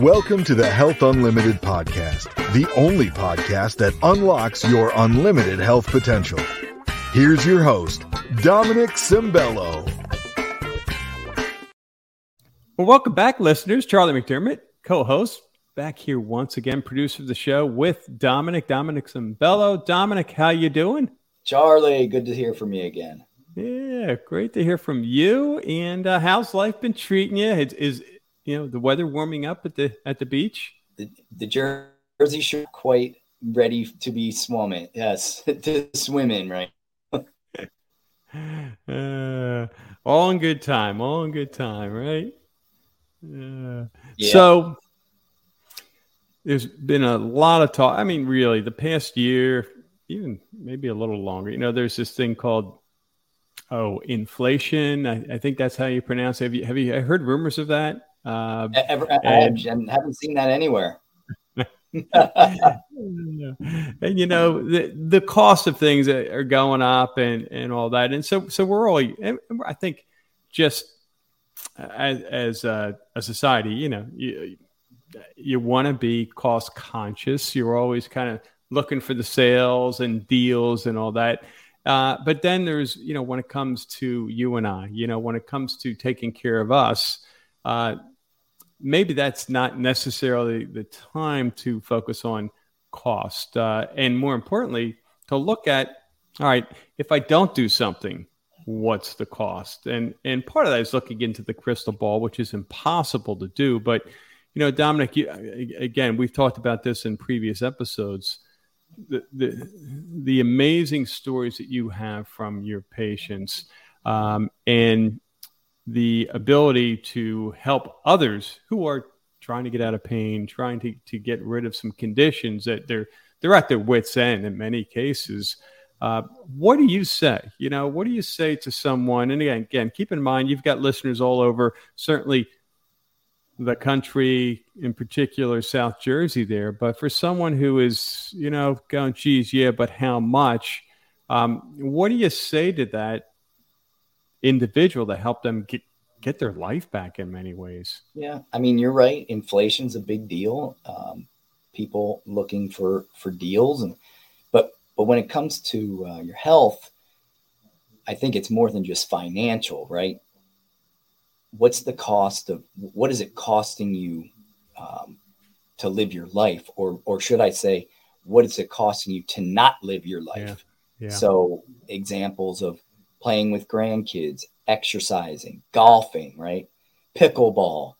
Welcome to the Health Unlimited podcast, the only podcast that unlocks your unlimited health potential. Here's your host, Dominic Simbello. Well, welcome back, listeners. Charlie McDermott, co host, back here once again, producer of the show with Dominic, Dominic Simbello. Dominic, how you doing? Charlie, good to hear from you again. Yeah, great to hear from you. And uh, how's life been treating you? Is, is you know the weather warming up at the at the beach? The, the Jersey Shore quite ready to be swimming. Yes, to swim in, right? uh, all in good time. All in good time, right? Uh, yeah. So there's been a lot of talk. I mean, really, the past year, even maybe a little longer. You know, there's this thing called oh inflation. I, I think that's how you pronounce it. Have you have you heard rumors of that? Uh, Ever, and, I haven't seen that anywhere. and you know the the cost of things are going up and and all that, and so so we're all. I think just as as a, a society, you know, you you want to be cost conscious. You're always kind of looking for the sales and deals and all that. Uh, but then there's, you know, when it comes to you and I, you know, when it comes to taking care of us, uh, maybe that's not necessarily the time to focus on cost. Uh, and more importantly, to look at, all right, if I don't do something, what's the cost? And and part of that is looking into the crystal ball, which is impossible to do. But you know, Dominic, you, again, we've talked about this in previous episodes. The, the, the amazing stories that you have from your patients um, and the ability to help others who are trying to get out of pain, trying to, to get rid of some conditions that they're they're at their wits end in many cases. Uh, what do you say? You know, what do you say to someone? And again, again, keep in mind you've got listeners all over, certainly the country, in particular South Jersey, there. But for someone who is, you know, going, geez, yeah, but how much? Um, what do you say to that individual to help them get get their life back in many ways. Yeah, I mean you're right. Inflation's a big deal. Um, people looking for for deals, and but but when it comes to uh, your health, I think it's more than just financial, right? What's the cost of what is it costing you um, to live your life, or or should I say, what is it costing you to not live your life? Yeah. Yeah. So examples of playing with grandkids, exercising, golfing, right? Pickleball.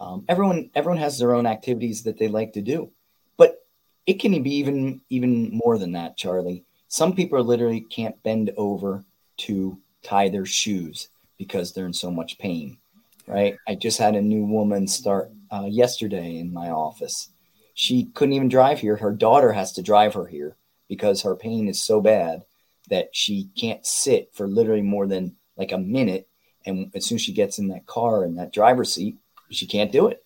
Um, everyone everyone has their own activities that they like to do, but it can be even even more than that, Charlie. Some people literally can't bend over to tie their shoes because they're in so much pain, right? I just had a new woman start uh, yesterday in my office. She couldn't even drive here. Her daughter has to drive her here because her pain is so bad that she can't sit for literally more than like a minute. And as soon as she gets in that car in that driver's seat, she can't do it.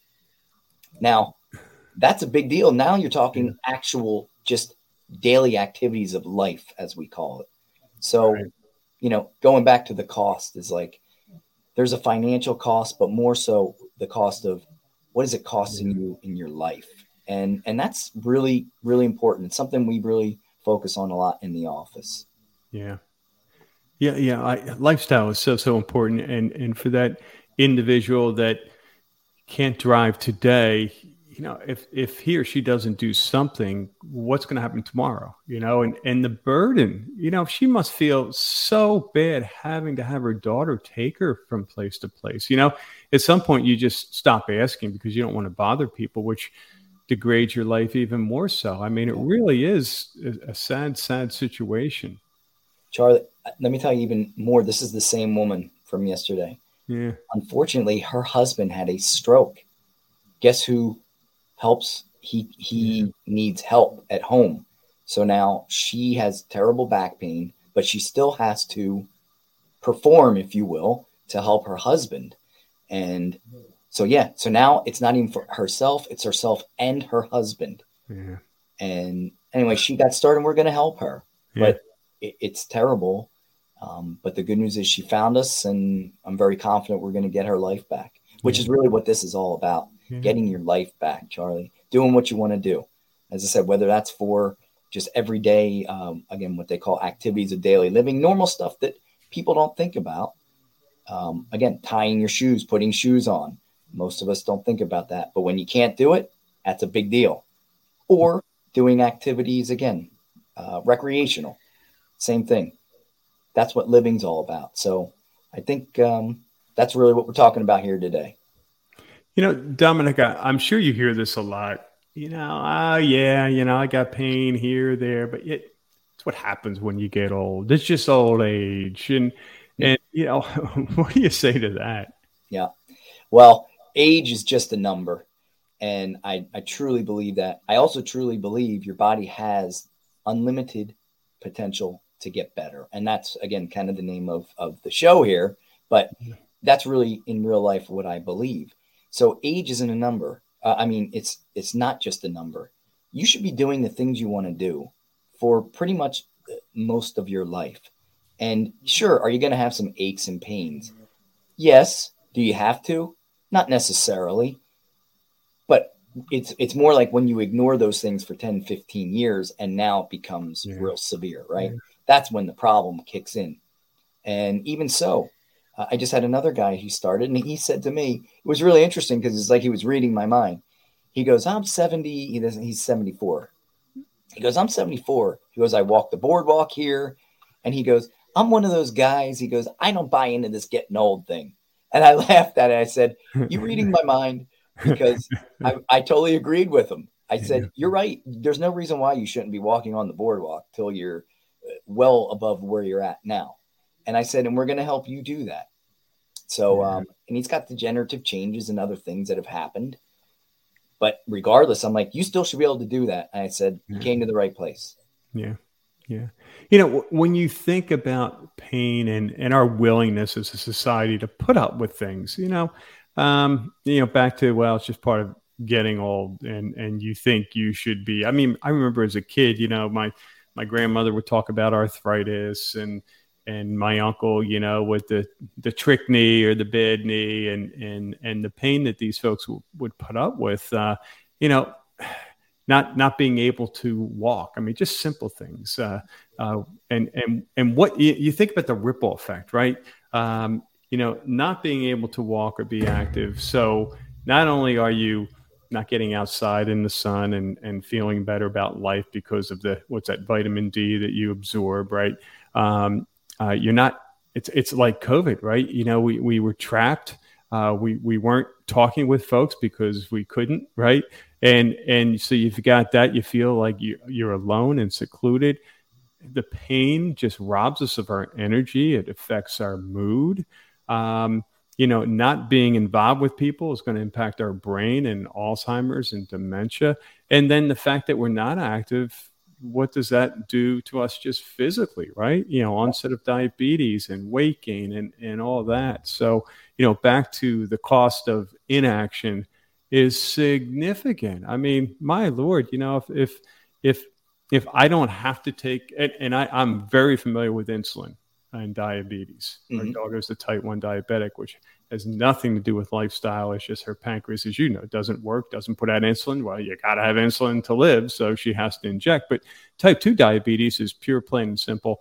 Now, that's a big deal. Now you're talking actual just daily activities of life, as we call it. So, right. you know, going back to the cost is like there's a financial cost, but more so the cost of what is it costing mm-hmm. you in your life? And and that's really, really important. It's something we really focus on a lot in the office. Yeah. Yeah, yeah. I, lifestyle is so so important, and and for that individual that can't drive today, you know, if if he or she doesn't do something, what's going to happen tomorrow? You know, and and the burden, you know, she must feel so bad having to have her daughter take her from place to place. You know, at some point you just stop asking because you don't want to bother people, which degrades your life even more so. I mean, it really is a sad, sad situation. Charlie, let me tell you even more. This is the same woman from yesterday. Yeah. Unfortunately, her husband had a stroke. Guess who helps? He he yeah. needs help at home. So now she has terrible back pain, but she still has to perform, if you will, to help her husband. And so yeah, so now it's not even for herself, it's herself and her husband. Yeah. And anyway, she got started. We're going to help her, yeah. but it, it's terrible. Um, but the good news is she found us, and I'm very confident we're going to get her life back, which yeah. is really what this is all about. yeah. getting your life back, Charlie, doing what you want to do. As I said, whether that's for just everyday, um, again, what they call activities of daily living, normal stuff that people don't think about. Um, again, tying your shoes, putting shoes on. Most of us don't think about that. But when you can't do it, that's a big deal. Or doing activities, again, uh, recreational, same thing. That's what living's all about. So I think um, that's really what we're talking about here today. You know, Dominic, I, am sure you hear this a lot. You know, oh yeah, you know, I got pain here, there, but it, it's what happens when you get old. It's just old age, and and you know, what do you say to that? Yeah, well, age is just a number, and I I truly believe that. I also truly believe your body has unlimited potential to get better, and that's again kind of the name of of the show here. But that's really in real life what I believe. So age isn't a number. Uh, I mean, it's it's not just a number. You should be doing the things you want to do for pretty much uh, most of your life. And sure, are you going to have some aches and pains? Yes. Do you have to? Not necessarily. But it's it's more like when you ignore those things for 10, 15 years and now it becomes yeah. real severe, right? Yeah. That's when the problem kicks in. And even so, uh, I just had another guy who started, and he said to me, it was really interesting because it's like he was reading my mind. He goes, I'm 70, he doesn't, he's 74. He goes, I'm 74. He goes, I walk the boardwalk here. And he goes, I'm one of those guys. He goes, I don't buy into this getting old thing. And I laughed at it. I said, You reading my mind? Because I, I totally agreed with him. I said, You're right. There's no reason why you shouldn't be walking on the boardwalk till you're well above where you're at now. And I said, and we're going to help you do that. So, um, and he's got degenerative changes and other things that have happened. But regardless, I'm like, you still should be able to do that. And I said, you came to the right place. Yeah. Yeah. You know, when you think about pain and, and our willingness as a society to put up with things, you know, um, you know, back to, well, it's just part of getting old and, and you think you should be, I mean, I remember as a kid, you know, my, my grandmother would talk about arthritis and, and my uncle, you know, with the the trick knee or the bad knee, and and and the pain that these folks w- would put up with, uh, you know, not not being able to walk. I mean, just simple things, uh, uh, and and and what you, you, think about the ripple effect, right? Um, you know, not being able to walk or be active. So not only are you not getting outside in the sun and and feeling better about life because of the what's that vitamin D that you absorb, right? Um, uh, you're not it's it's like covid right? You know we, we were trapped. Uh, we we weren't talking with folks because we couldn't right? And and so you've got that. You feel like you, you're alone and secluded. The pain just robs us of our energy. It affects our mood. Um, you know not being involved with people is going to impact our brain and alzheimer's and dementia and then the fact that we're not active what does that do to us just physically, right? You know, onset of diabetes and weight gain and, and all that. So, you know, back to the cost of inaction is significant. I mean, my Lord, you know, if, if, if, if I don't have to take, and, and I, I'm very familiar with insulin and diabetes. Mm-hmm. Our daughter's a type 1 diabetic, which has nothing to do with lifestyle. It's just her pancreas, as you know, doesn't work, doesn't put out insulin. Well, you got to have insulin to live, so she has to inject. But type 2 diabetes is pure, plain and simple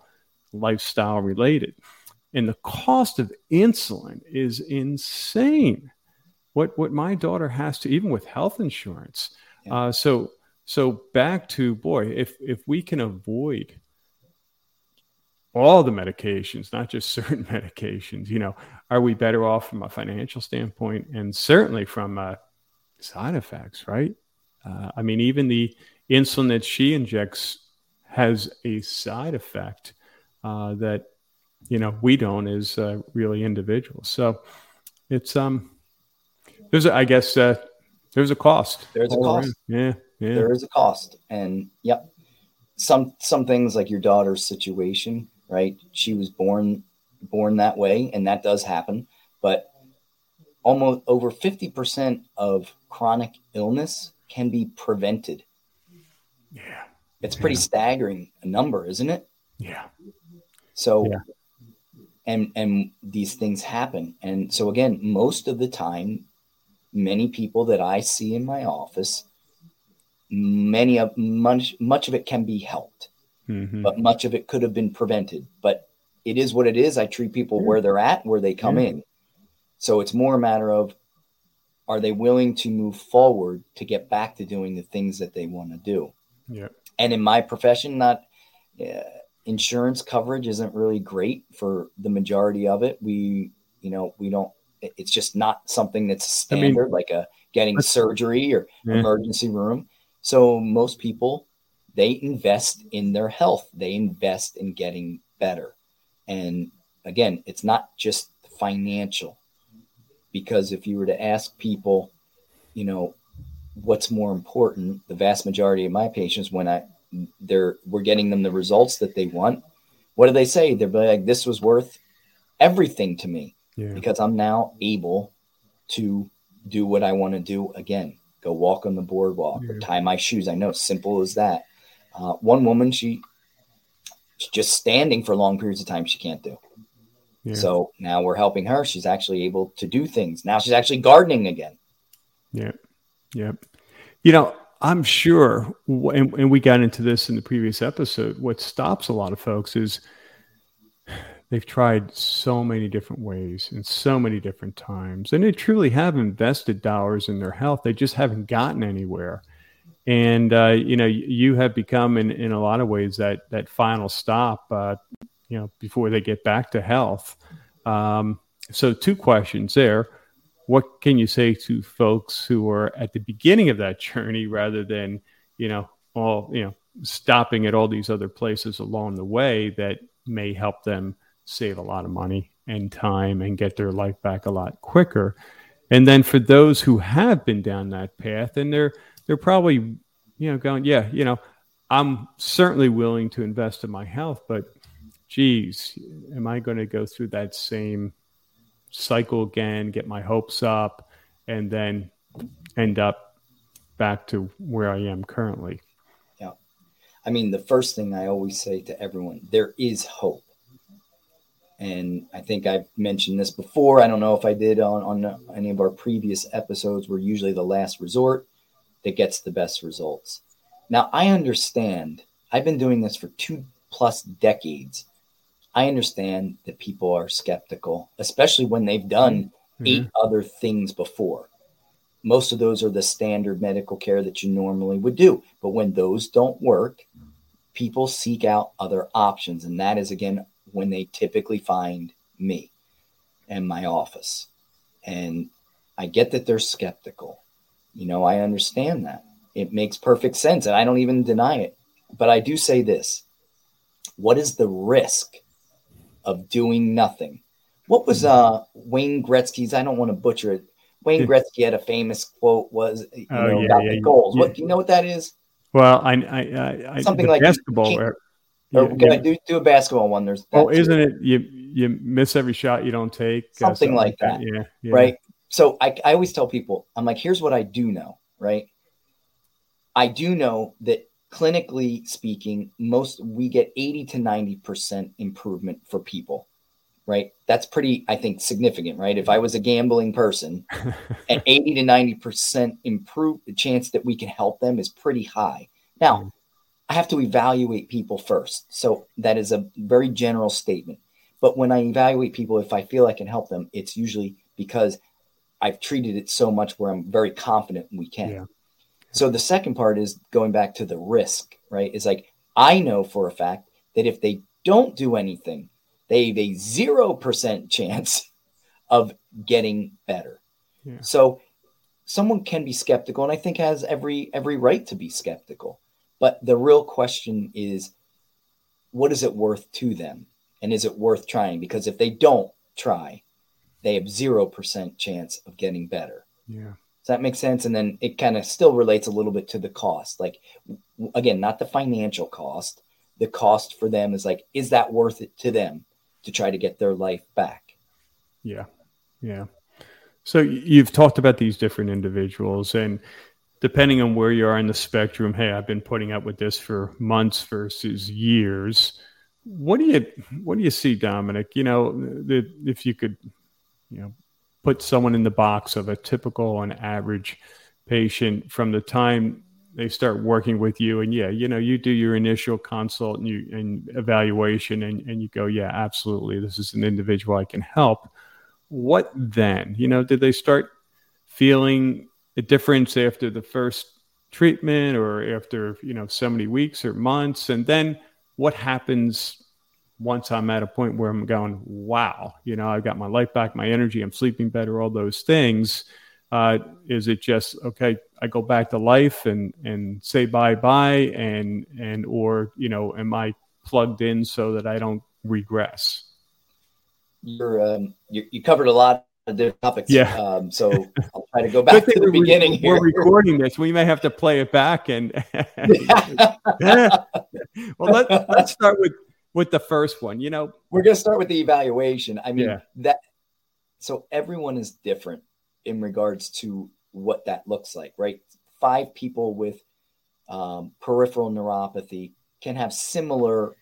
lifestyle related. And the cost of insulin is insane. What, what my daughter has to, even with health insurance. Yeah. Uh, so, so back to boy, if, if we can avoid all the medications, not just certain medications. You know, are we better off from a financial standpoint and certainly from uh, side effects, right? Uh, I mean, even the insulin that she injects has a side effect uh, that you know we don't as uh, really individuals. So it's um, there's a, I guess uh, there's a cost. There's a cost. Yeah, yeah. There is a cost, and yep. Some some things like your daughter's situation right? She was born born that way, and that does happen. But almost over 50% of chronic illness can be prevented. Yeah. It's pretty yeah. staggering a number, isn't it? Yeah. So yeah. and and these things happen. And so again, most of the time many people that I see in my office, many of much much of it can be helped, mm-hmm. but much of it could have been prevented. But it is what it is. I treat people yeah. where they're at, where they come yeah. in. So it's more a matter of are they willing to move forward to get back to doing the things that they want to do? Yeah. And in my profession, not uh, insurance coverage isn't really great for the majority of it. We, you know, we don't. It's just not something that's standard, I mean, like a getting surgery or yeah. emergency room. So most people they invest in their health. They invest in getting better. And again, it's not just financial. Because if you were to ask people, you know, what's more important, the vast majority of my patients, when I they're we're getting them the results that they want, what do they say? They're like, this was worth everything to me yeah. because I'm now able to do what I want to do again. Go walk on the boardwalk yeah. or tie my shoes. I know, simple as that. Uh, one woman, she just standing for long periods of time, she can't do. Yeah. So now we're helping her. She's actually able to do things. Now she's actually gardening again. Yeah. Yep. You know, I'm sure, and, and we got into this in the previous episode. What stops a lot of folks is they've tried so many different ways and so many different times, and they truly have invested dollars in their health. They just haven't gotten anywhere. And uh, you know, you have become, in, in a lot of ways, that that final stop. Uh, you know, before they get back to health. Um, so, two questions there what can you say to folks who are at the beginning of that journey rather than you know all you know stopping at all these other places along the way that may help them save a lot of money and time and get their life back a lot quicker and then for those who have been down that path and they're they're probably you know going yeah you know i'm certainly willing to invest in my health but geez am i going to go through that same cycle again, get my hopes up, and then end up back to where I am currently. Yeah. I mean, the first thing I always say to everyone there is hope. And I think I've mentioned this before. I don't know if I did on, on any of our previous episodes. We're usually the last resort that gets the best results. Now, I understand, I've been doing this for two plus decades I understand that people are skeptical, especially when they've done mm-hmm. eight other things before. Most of those are the standard medical care that you normally would do. But when those don't work, people seek out other options. And that is, again, when they typically find me and my office. And I get that they're skeptical. You know, I understand that. It makes perfect sense. And I don't even deny it. But I do say this what is the risk of doing nothing. What was uh, Wayne Gretzky's? I don't want to butcher it. Wayne Gretzky had a famous quote was, you oh, know, yeah, about yeah, the goals. Yeah. What do you know what that is? Well, I, I, I something like basketball. Or, or yeah, do do a basketball one. There's oh, isn't it? You you miss every shot you don't take. Something, uh, something like that. that. Yeah, Right. So I, I always tell people, I'm like, here's what I do know. Right. I do know that clinically speaking, most we get 80 to 90% improvement for people, right? That's pretty, I think, significant, right? If I was a gambling person, an 80 to 90% improve the chance that we can help them is pretty high. Now, mm-hmm. I have to evaluate people first. So that is a very general statement. But when I evaluate people, if I feel I can help them, it's usually because I've treated it so much where I'm very confident we can. Yeah. So the second part is going back to the risk, right? Is like I know for a fact that if they don't do anything, they have a 0% chance of getting better. Yeah. So someone can be skeptical and I think has every every right to be skeptical. But the real question is what is it worth to them? And is it worth trying? Because if they don't try, they have 0% chance of getting better. Yeah. Does that make sense? And then it kind of still relates a little bit to the cost. Like, again, not the financial cost. The cost for them is like, is that worth it to them to try to get their life back? Yeah. Yeah. So you've talked about these different individuals and depending on where you are in the spectrum, hey, I've been putting up with this for months versus years. What do you what do you see, Dominic? You know, the, if you could, you know, put someone in the box of a typical and average patient from the time they start working with you. And yeah you know you do your initial consult and you and evaluation and, and you go yeah absolutely this is an individual i can help. What then? You know did they start feeling a difference after the first treatment or after you know so many weeks or months? And then what happens once i'm at a point where i'm going wow you know i've got my life back my energy i'm sleeping better all those things uh, is it just okay i go back to life and and say bye bye and and or you know am i plugged in so that i don't regress you're um, you, you covered a lot of different topics. Yeah. Um, so I'll try to go back to the we're, beginning here. We're recording this. We may have to play it back. And well, let, let's start with with the first one. You know, we're going to start with the evaluation. I mean, yeah. that so everyone is different in regards to what that looks like, right? Five people with um, peripheral neuropathy can have similar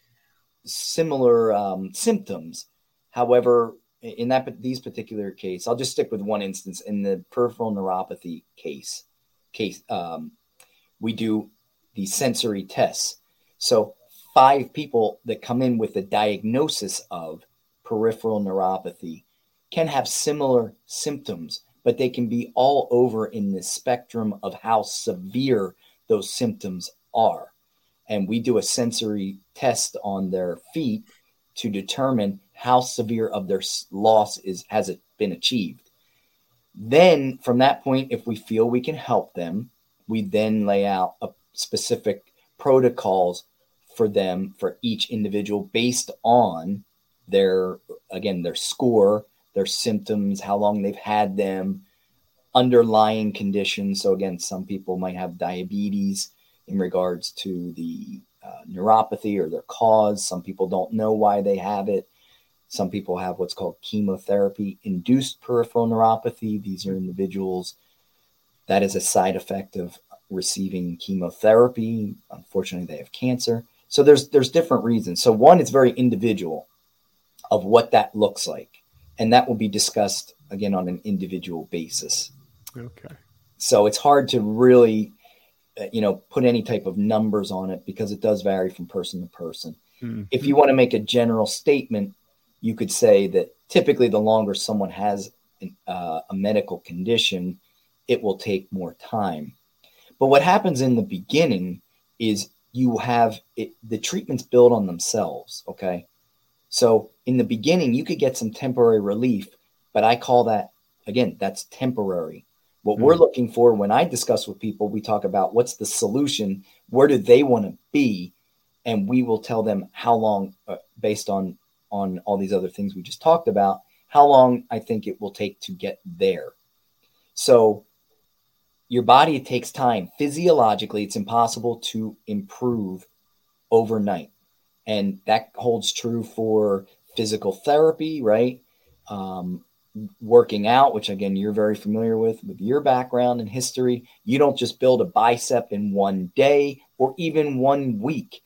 similar um, symptoms. However, in that these particular case, I'll just stick with one instance. In the peripheral neuropathy case, case um, we do the sensory tests. So five people that come in with a diagnosis of peripheral neuropathy can have similar symptoms, but they can be all over in the spectrum of how severe those symptoms are. And we do a sensory test on their feet to determine how severe of their loss is has it been achieved. Then from that point, if we feel we can help them, we then lay out a specific protocols for them for each individual based on their again their score, their symptoms, how long they've had them, underlying conditions. So again, some people might have diabetes in regards to the uh, neuropathy or their cause. Some people don't know why they have it. Some people have what's called chemotherapy induced peripheral neuropathy. These are individuals that is a side effect of receiving chemotherapy. Unfortunately, they have cancer. So there's there's different reasons. So one, it's very individual of what that looks like, and that will be discussed again on an individual basis. Okay. So it's hard to really, uh, you know, put any type of numbers on it because it does vary from person to person. Mm-hmm. If you want to make a general statement, you could say that typically the longer someone has an, uh, a medical condition, it will take more time. But what happens in the beginning is you have it, the treatments build on themselves. Okay. So in the beginning, you could get some temporary relief, but I call that, again, that's temporary. What mm-hmm. we're looking for when I discuss with people, we talk about what's the solution, where do they want to be, and we will tell them how long, uh, based on on all these other things we just talked about, how long I think it will take to get there. So, your body takes time. Physiologically, it's impossible to improve overnight. And that holds true for physical therapy, right? Um, working out, which again, you're very familiar with, with your background and history. You don't just build a bicep in one day or even one week.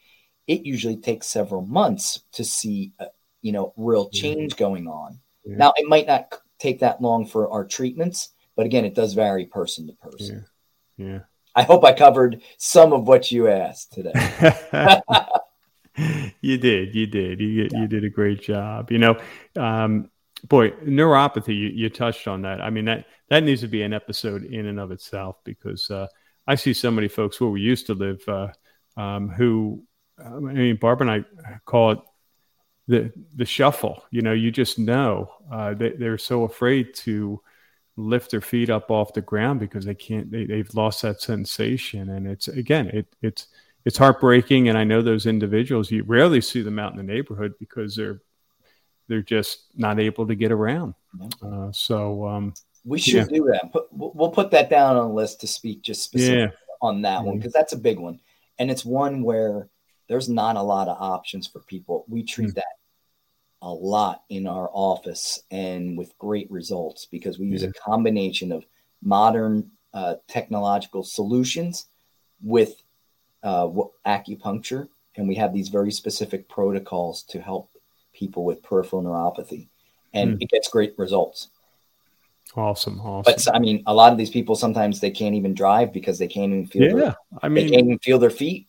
It usually takes several months to see a, you know, real change going on. Yeah. Now, it might not take that long for our treatments, but again, it does vary person to person. Yeah. yeah. I hope I covered some of what you asked today. you did, you did, you yeah. you did a great job. You know, um, boy, neuropathy. You, you, touched on that. I mean that that needs to be an episode in and of itself because uh, I see so many folks where we used to live uh, um, who, I mean, Barbara and I call it the the shuffle. You know, you just know uh, they, they're so afraid to lift their feet up off the ground because they can't. They, they've lost that sensation, and it's again, it it's it's heartbreaking. And I know those individuals. You rarely see them out in the neighborhood because they're they're just not able to get around. Uh, so um, we should yeah. do that. Put, we'll put that down on a list to speak just specifically yeah. on that one because that's a big one, and it's one where there's not a lot of options for people. We treat mm. that a lot in our office and with great results because we use a combination of modern uh, technological solutions with uh, acupuncture, and we have these very specific protocols to help people with peripheral neuropathy, and mm. it gets great results. Awesome, awesome. But I mean, a lot of these people sometimes they can't even drive because they can't even feel. Yeah, their, I mean, they can't even feel their feet.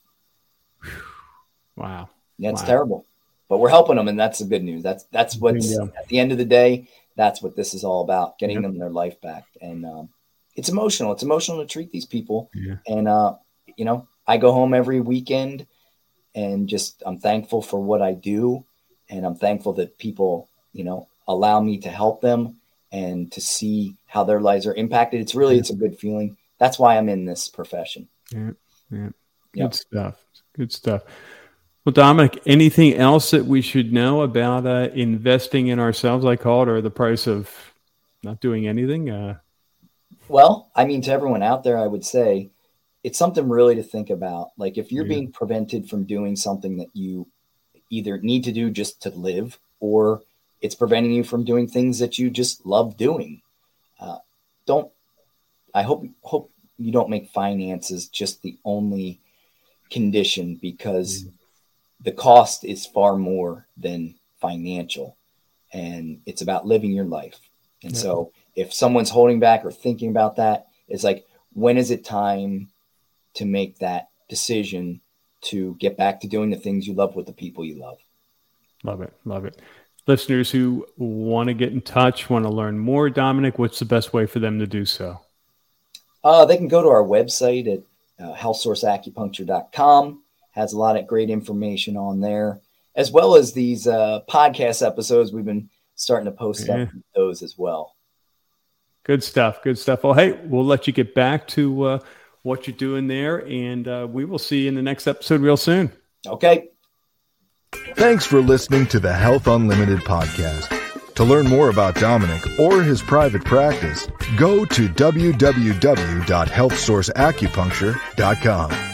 Wow, that's Wow. terrible. But we're helping them, and that's the good news. That's that's what's Yeah. at the end of the day. That's what this is all about: getting Yep. them their life back. And um, it's emotional. It's emotional to treat these people. Yeah. And uh, you know, I go home every weekend, and just I'm thankful for what I do, and I'm thankful that people, you know, allow me to help them and to see how their lives are impacted. It's really it's a good feeling. That's why I'm in this profession. Yeah, yeah. Good stuff. Good stuff. Well, Dominic, anything else that we should know about uh, investing in ourselves, I call it, or the price of not doing anything? Uh, Well, I mean, to everyone out there, I would say it's something really to think about. Like, if you're Yeah. being prevented from doing something that you either need to do just to live, or it's preventing you from doing things that you just love doing, uh, don't. I hope hope you don't make finances just the only condition because the cost is far more than financial, and it's about living your life. And Yeah. so, if someone's holding back or thinking about that, it's like, when is it time to make that decision to get back to doing the things you love with the people you love? love it. Love it. Listeners who want to get in touch, want to learn more, Dominic, what's the best way for them to do so? Uh, they can go to our website at uh, healthsourceacupuncture.com. Has a lot of great information on there, as well as these uh, podcast episodes. We've been starting to post Yeah. up those as well. Good stuff. Good stuff. Well, hey, we'll let you get back to uh, what you're doing there, and uh, we will see you in the next episode real soon. Okay. Thanks for listening to the Health Unlimited podcast. To learn more about Dominic or his private practice, go to www.healthsourceacupuncture.com.